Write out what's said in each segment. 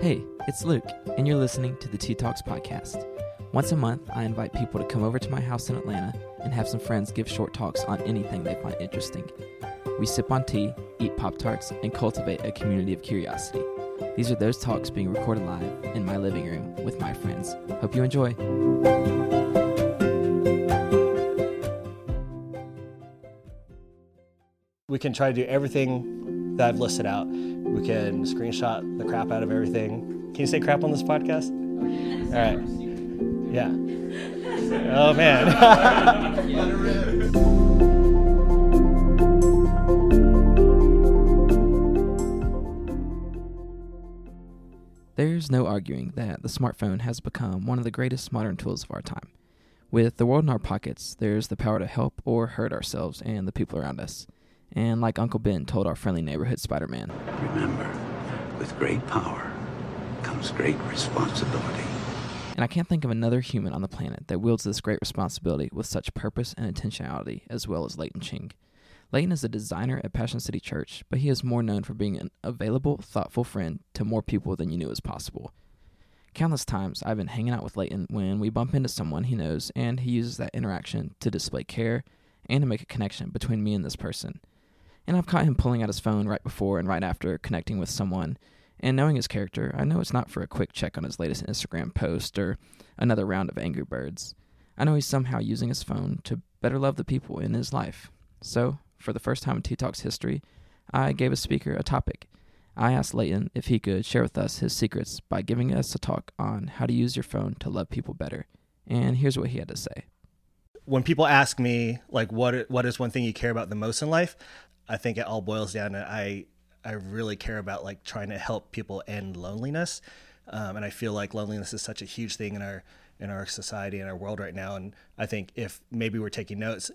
Hey, it's Luke, and you're listening to the Tea Talks podcast. Once a month, I invite people to come over to my house in Atlanta and have some friends give short talks on anything they find interesting. We sip on tea, eat Pop Tarts, and cultivate a community of curiosity. These are those talks being recorded live in my living room with my friends. Hope you enjoy. We can try to do everything that I've listed out. We can screenshot the crap out of everything. Can you say crap on this podcast? All right. Yeah. Oh, man. There's no arguing that the smartphone has become one of the greatest modern tools of our time. With the world in our pockets, there's the power to help or hurt ourselves and the people around us. And like Uncle Ben told our friendly neighborhood Spider Man, Remember, with great power comes great responsibility. and I can't think of another human on the planet that wields this great responsibility with such purpose and intentionality as well as Leighton Ching. Leighton is a designer at Passion City Church, but he is more known for being an available, thoughtful friend to more people than you knew was possible. Countless times I've been hanging out with Leighton when we bump into someone he knows, and he uses that interaction to display care and to make a connection between me and this person. And I've caught him pulling out his phone right before and right after connecting with someone. And knowing his character, I know it's not for a quick check on his latest Instagram post or another round of Angry Birds. I know he's somehow using his phone to better love the people in his life. So, for the first time in Tea Talk's history, I gave a speaker a topic. I asked Leighton if he could share with us his secrets by giving us a talk on how to use your phone to love people better. And here's what he had to say. when people ask me like what what is one thing you care about the most in life, I think it all boils down to I I really care about like trying to help people end loneliness, um, and I feel like loneliness is such a huge thing in our in our society and our world right now. And I think if maybe we're taking notes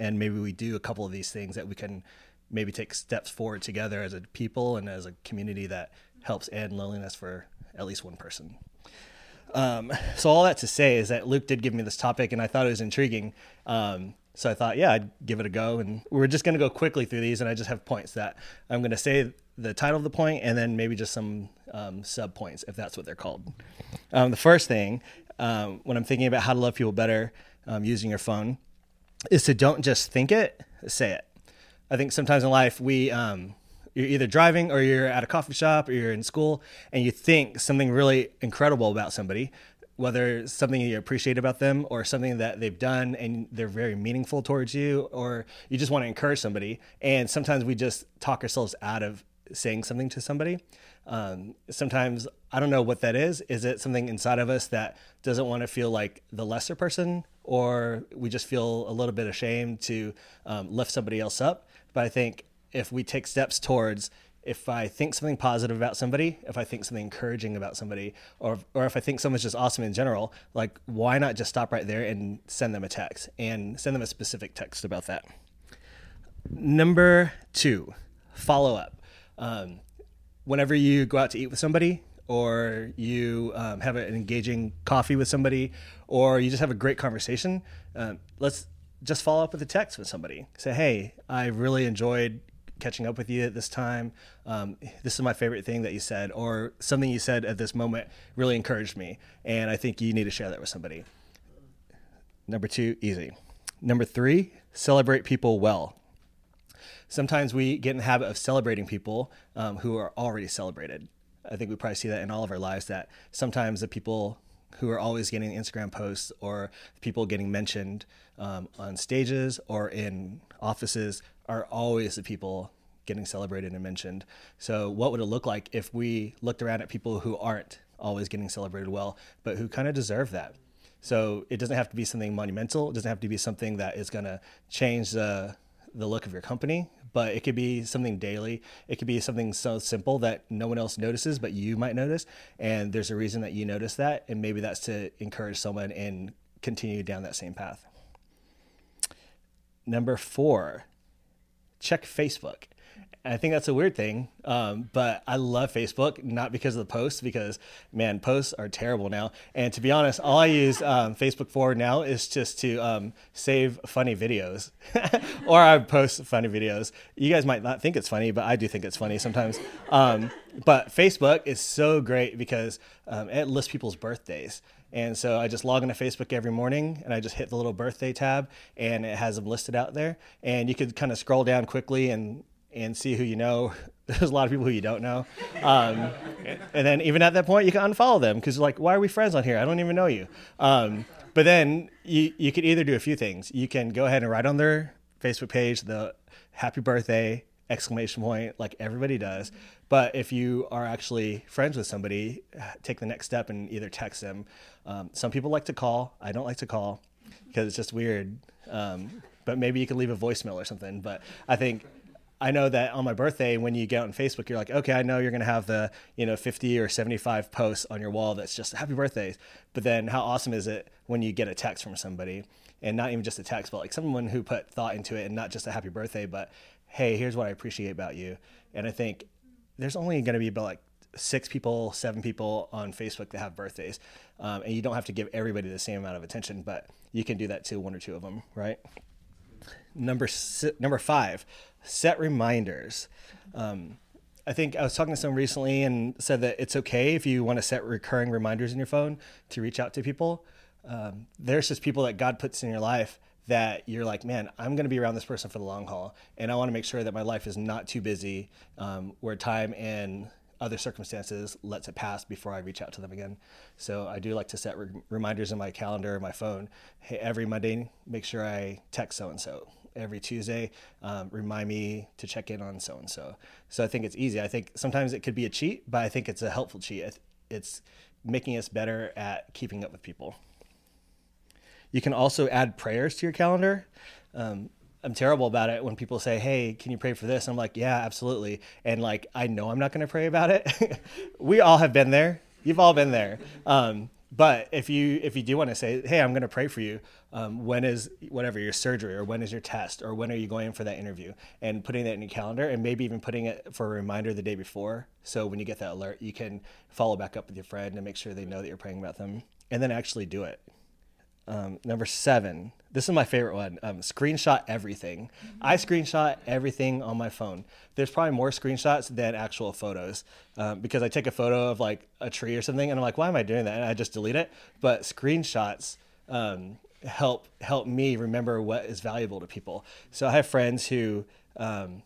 and maybe we do a couple of these things that we can maybe take steps forward together as a people and as a community that helps end loneliness for at least one person. Um, so all that to say is that Luke did give me this topic, and I thought it was intriguing. Um, so I thought, yeah, I'd give it a go. And we're just going to go quickly through these, and I just have points that I'm going to say the title of the point, and then maybe just some um, sub points if that's what they're called. Um, the first thing, um, when I'm thinking about how to love people better um, using your phone, is to don't just think it, say it. I think sometimes in life we um, you're either driving or you're at a coffee shop or you're in school and you think something really incredible about somebody, whether something you appreciate about them or something that they've done and they're very meaningful towards you, or you just want to encourage somebody. And sometimes we just talk ourselves out of saying something to somebody. Um, sometimes I don't know what that is. Is it something inside of us that doesn't want to feel like the lesser person, or we just feel a little bit ashamed to um, lift somebody else up? But I think if we take steps towards, if I think something positive about somebody, if I think something encouraging about somebody, or or if I think someone's just awesome in general, like why not just stop right there and send them a text and send them a specific text about that. Number two, follow up. Um, whenever you go out to eat with somebody or you um, have an engaging coffee with somebody or you just have a great conversation um, let's just follow up with a text with somebody say hey i really enjoyed catching up with you at this time. Um, this is my favorite thing that you said or something you said at this moment really encouraged me and i think you need to share that with somebody. Number two easy. Number three celebrate people well. Sometimes we get in the habit of celebrating people um, who are already celebrated. I think we probably see that in all of our lives that sometimes the people who are always getting Instagram posts or people getting mentioned um, on stages or in offices are always the people getting celebrated and mentioned. So, what would it look like if we looked around at people who aren't always getting celebrated well, but who kind of deserve that? So, it doesn't have to be something monumental. It doesn't have to be something that is going to change the the look of your company, but it could be something daily. It could be something so simple that no one else notices, but you might notice. And there's a reason that you notice that. And maybe that's to encourage someone and continue down that same path. Number four, check Facebook. I think that's a weird thing. Um, but I love Facebook, not because of the posts, because man, posts are terrible now. And to be honest, all I use um, Facebook for now is just to um, save funny videos or I post funny videos. You guys might not think it's funny, but I do think it's funny sometimes. Um, but Facebook is so great because um, it lists people's birthdays. And so I just log into Facebook every morning and I just hit the little birthday tab and it has them listed out there. And you could kind of scroll down quickly and and see who you know. There's a lot of people who you don't know. Um, and then even at that point, you can unfollow them because like, why are we friends on here? I don't even know you. Um, but then you, you could either do a few things. You can go ahead and write on their Facebook page the happy birthday exclamation point like everybody does. But if you are actually friends with somebody, take the next step and either text them. Um, some people like to call. I don't like to call because it's just weird. Um, but maybe you can leave a voicemail or something. But I think I know that on my birthday, when you get on Facebook, you're like, okay, I know you're going to have the, you know, 50 or 75 posts on your wall that's just happy birthdays. But then how awesome is it when you get a text from somebody and not even just a text, but like someone who put thought into it and not just a happy birthday, but hey, here's what I appreciate about you. And I think there's only going to be about like six people, seven people on Facebook that have birthdays. Um, and you don't have to give everybody the same amount of attention, but you can do that to one or two of them, right? Number, number five, set reminders. Um, I think I was talking to someone recently and said that it's okay if you want to set recurring reminders in your phone to reach out to people. Um, there's just people that God puts in your life that you're like, man, I'm going to be around this person for the long haul, and I want to make sure that my life is not too busy, um, where time and other circumstances lets it pass before I reach out to them again. So I do like to set re- reminders in my calendar or my phone. Hey, every Monday, make sure I text so and so every Tuesday, um, remind me to check in on so and so. So I think it's easy. I think sometimes it could be a cheat, but I think it's a helpful cheat. It's making us better at keeping up with people. You can also add prayers to your calendar. Um, I'm terrible about it when people say, "Hey, can you pray for this?" I'm like, "Yeah, absolutely." And like, I know I'm not going to pray about it. we all have been there. You've all been there. Um, but if you if you do want to say, "Hey, I'm going to pray for you," um, when is whatever your surgery or when is your test or when are you going in for that interview and putting that in your calendar and maybe even putting it for a reminder the day before so when you get that alert you can follow back up with your friend and make sure they know that you're praying about them and then actually do it um, number seven. This is my favorite one. Um, screenshot everything. I screenshot everything on my phone. There's probably more screenshots than actual photos um, because i take a photo of like a tree or something and i'm like why am i doing that? And i just delete it. But screenshots um, help help me remember what is valuable to people. So I have friends who um,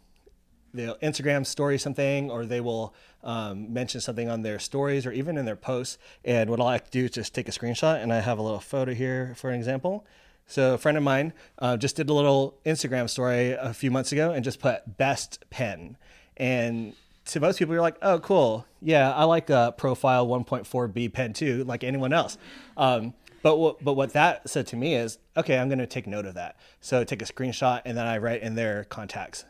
they'll Instagram story something or they will um, mention something on their stories or even in their posts. And what I like to do is just take a screenshot and I have a little photo here for an example. So a friend of mine uh, just did a little Instagram story a few months ago and just put best pen. And to most people, you're like, oh, cool. Yeah, I like a profile 1.4B pen too, like anyone else. Um, but what, but what that said to me is, okay, I'm going to take note of that. So take a screenshot and then I write in their contacts,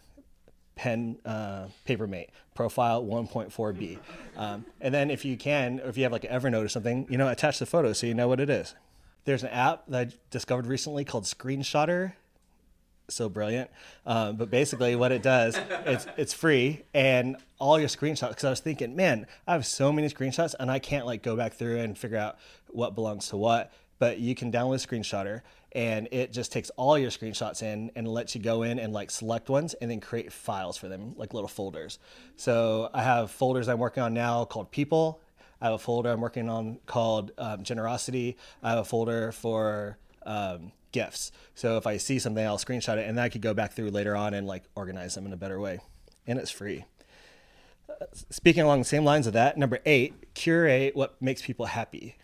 pen, uh, papermate, profile 1.4b. Um, and then if you can, or if you have like Evernote or something, you know, attach the photo so you know what it is. There's an app that I discovered recently called Screenshotter. So brilliant. Um, but basically, what it does, it's it's free, and all your screenshots. Because I was thinking, man, I have so many screenshots, and I can't like go back through and figure out what belongs to what but you can download Screenshotter and it just takes all your screenshots in and lets you go in and like select ones and then create files for them, like little folders. So I have folders I'm working on now called People. I have a folder I'm working on called um, Generosity. I have a folder for um, gifts. So if I see something, I'll screenshot it and then I could go back through later on and like organize them in a better way. And it's free. Uh, speaking along the same lines of that, number eight, curate what makes people happy.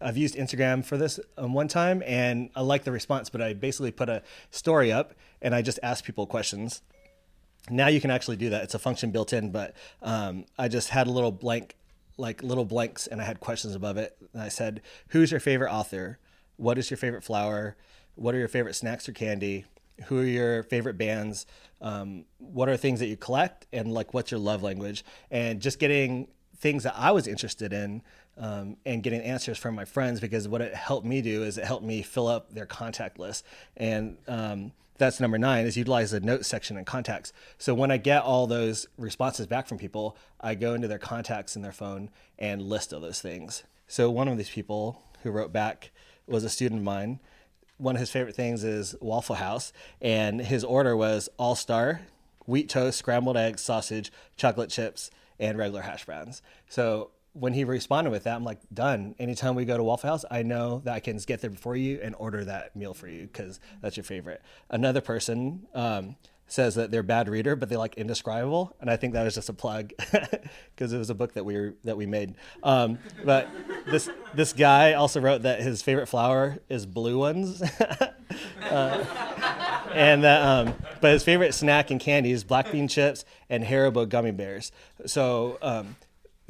I've used Instagram for this um, one time and I like the response, but I basically put a story up and I just ask people questions. Now you can actually do that. It's a function built in, but um, I just had a little blank, like little blanks, and I had questions above it. And I said, Who's your favorite author? What is your favorite flower? What are your favorite snacks or candy? Who are your favorite bands? Um, what are things that you collect? And like, what's your love language? And just getting things that I was interested in um, and getting answers from my friends because what it helped me do is it helped me fill up their contact list and um, that's number nine is utilize the notes section in contacts. So when I get all those responses back from people, I go into their contacts in their phone and list all those things. So one of these people who wrote back was a student of mine. One of his favorite things is Waffle House, and his order was all star, wheat toast, scrambled eggs, sausage, chocolate chips, and regular hash browns. So when he responded with that, I'm like, done. Anytime we go to Waffle House, I know that I can get there before you and order that meal for you because that's your favorite. Another person um, says that they're bad reader, but they like indescribable, and I think that was just a plug because it was a book that we were that we made. Um, but this this guy also wrote that his favorite flower is blue ones. uh, and that, um, but his favorite snack and candy is black bean chips and Haribo gummy bears. So um,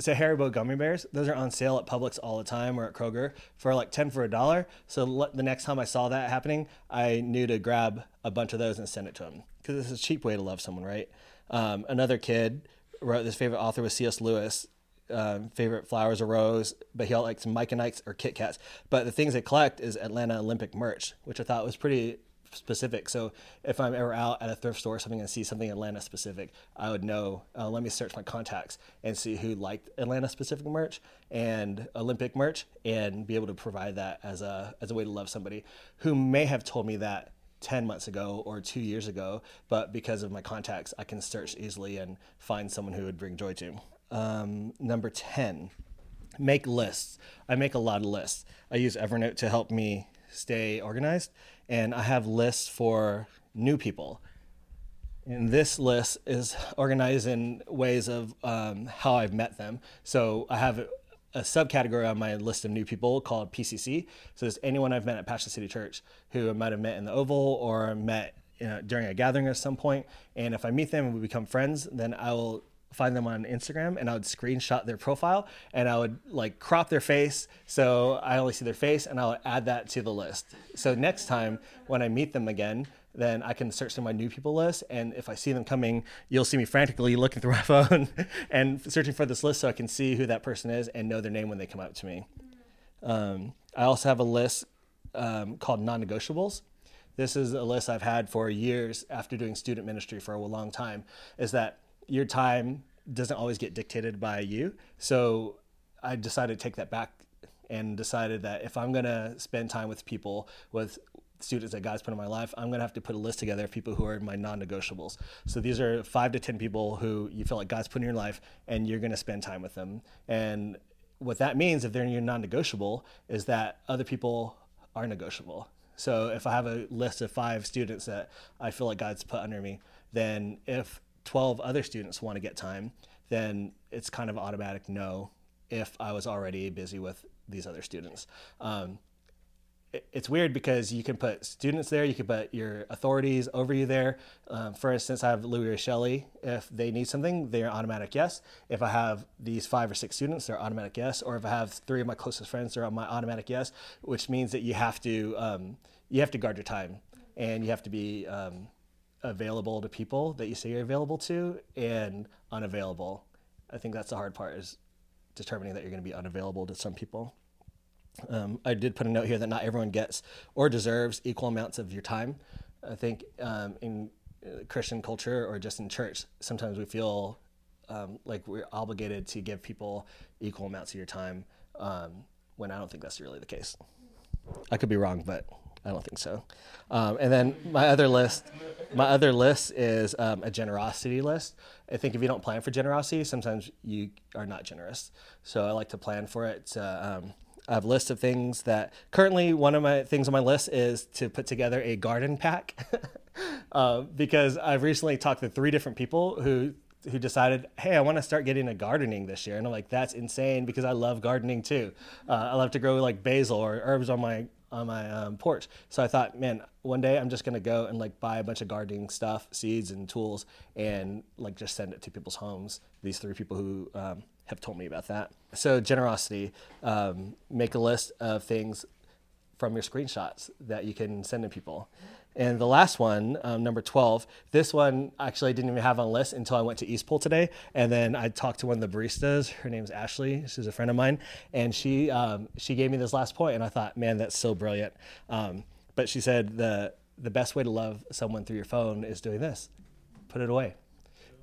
so Haribo gummy bears, those are on sale at Publix all the time or at Kroger for like 10 for a dollar. So the next time I saw that happening, I knew to grab a bunch of those and send it to him because it's a cheap way to love someone, right? Um, another kid wrote this favorite author was C.S. Lewis. Um, favorite flowers are rose, but he likes Mike and Ike's or Kit Kats. But the things they collect is Atlanta Olympic merch, which I thought was pretty specific. So if I'm ever out at a thrift store or something and see something Atlanta specific, I would know. Uh, let me search my contacts and see who liked Atlanta specific merch and Olympic merch, and be able to provide that as a as a way to love somebody who may have told me that 10 months ago or two years ago, but because of my contacts, I can search easily and find someone who would bring joy to. Um, number 10, make lists. I make a lot of lists. I use Evernote to help me stay organized and I have lists for new people. And this list is organized in ways of um, how I've met them. So I have a subcategory on my list of new people called PCC. So it's anyone I've met at Passion City Church who I might have met in the Oval or met you know, during a gathering at some point. And if I meet them and we become friends, then I will find them on Instagram and I would screenshot their profile and I would like crop their face so I only see their face and I'll add that to the list. So next time when I meet them again, then I can search through my new people list and if I see them coming, you'll see me frantically looking through my phone and searching for this list so I can see who that person is and know their name when they come up to me. Um, I also have a list um, called non-negotiables. This is a list I've had for years after doing student ministry for a long time. Is that your time doesn't always get dictated by you. So I decided to take that back and decided that if I'm going to spend time with people, with students that God's put in my life, I'm going to have to put a list together of people who are my non negotiables. So these are five to 10 people who you feel like God's put in your life and you're going to spend time with them. And what that means, if they're your non negotiable, is that other people are negotiable. So if I have a list of five students that I feel like God's put under me, then if 12 other students want to get time, then it's kind of automatic no if I was already busy with these other students. Um, it, it's weird because you can put students there, you can put your authorities over you there. Um, for instance, I have Louie or Shelley. If they need something, they're automatic yes. If I have these five or six students, they're automatic yes. Or if I have three of my closest friends, they're on my automatic yes, which means that you have to um, you have to guard your time and you have to be um, available to people that you say you're available to and unavailable. I think that's the hard part is determining that you're going to be unavailable to some people. Um, I did put a note here that not everyone gets or deserves equal amounts of your time. I think um, in uh, Christian culture or just in church, sometimes we feel um, like we're obligated to give people equal amounts of your time um, when I don't think that's really the case. I could be wrong, but I don't think so. Um, and then my other list, my other list is um, a generosity list. I think if you don't plan for generosity, sometimes you are not generous. So I like to plan for it. um, I have a list of things that currently one of my things on my list is to put together a garden pack uh, because I've recently talked to three different people who who decided, hey, I want to start getting a gardening this year, and I'm like, that's insane because I love gardening too. Uh, I love to grow like basil or herbs on my on my um, porch. So I thought, man, one day I'm just gonna go and like buy a bunch of gardening stuff, seeds and tools, and like just send it to people's homes. These three people who um, have told me about that. So generosity, um, make a list of things from your screenshots that you can send to people. And the last one, um, number 12, this one actually I didn't even have on list until I went to East Pole today. And then I talked to one of the baristas. Her name's Ashley. She's a friend of mine. And she, um, she gave me this last point, and I thought, man, that's so brilliant. Um, but she said the, the best way to love someone through your phone is doing this put it away.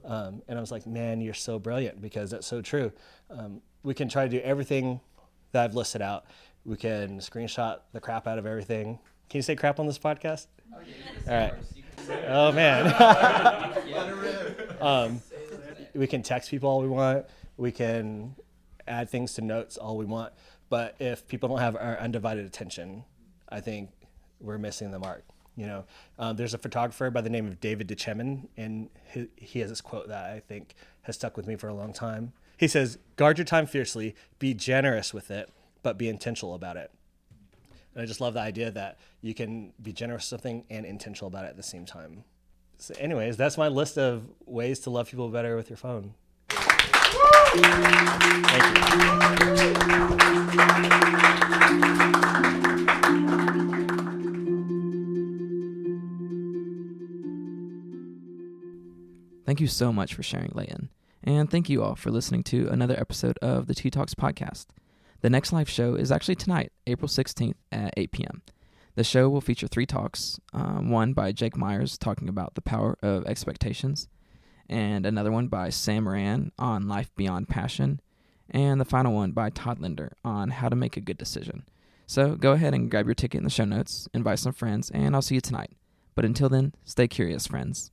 Um, and I was like, man, you're so brilliant because that's so true. Um, we can try to do everything that I've listed out. We can screenshot the crap out of everything. Can you say crap on this podcast? Oh, yeah, All right. Oh, man. um, we can text people all we want. We can add things to notes all we want. But if people don't have our undivided attention, I think we're missing the mark. You know, um, there's a photographer by the name of David duChemin, and he, he has this quote that I think has stuck with me for a long time. He says, "Guard your time fiercely, be generous with it, but be intentional about it." And I just love the idea that you can be generous with something and intentional about it at the same time. So, anyways, that's my list of ways to love people better with your phone. Thank you. Thank you so much for sharing, Leighton. And thank you all for listening to another episode of the T Talks podcast. The next live show is actually tonight, April 16th at 8 p.m. The show will feature three talks um, one by Jake Myers talking about the power of expectations, and another one by Sam Moran on life beyond passion, and the final one by Todd Linder on how to make a good decision. So go ahead and grab your ticket in the show notes, invite some friends, and I'll see you tonight. But until then, stay curious, friends.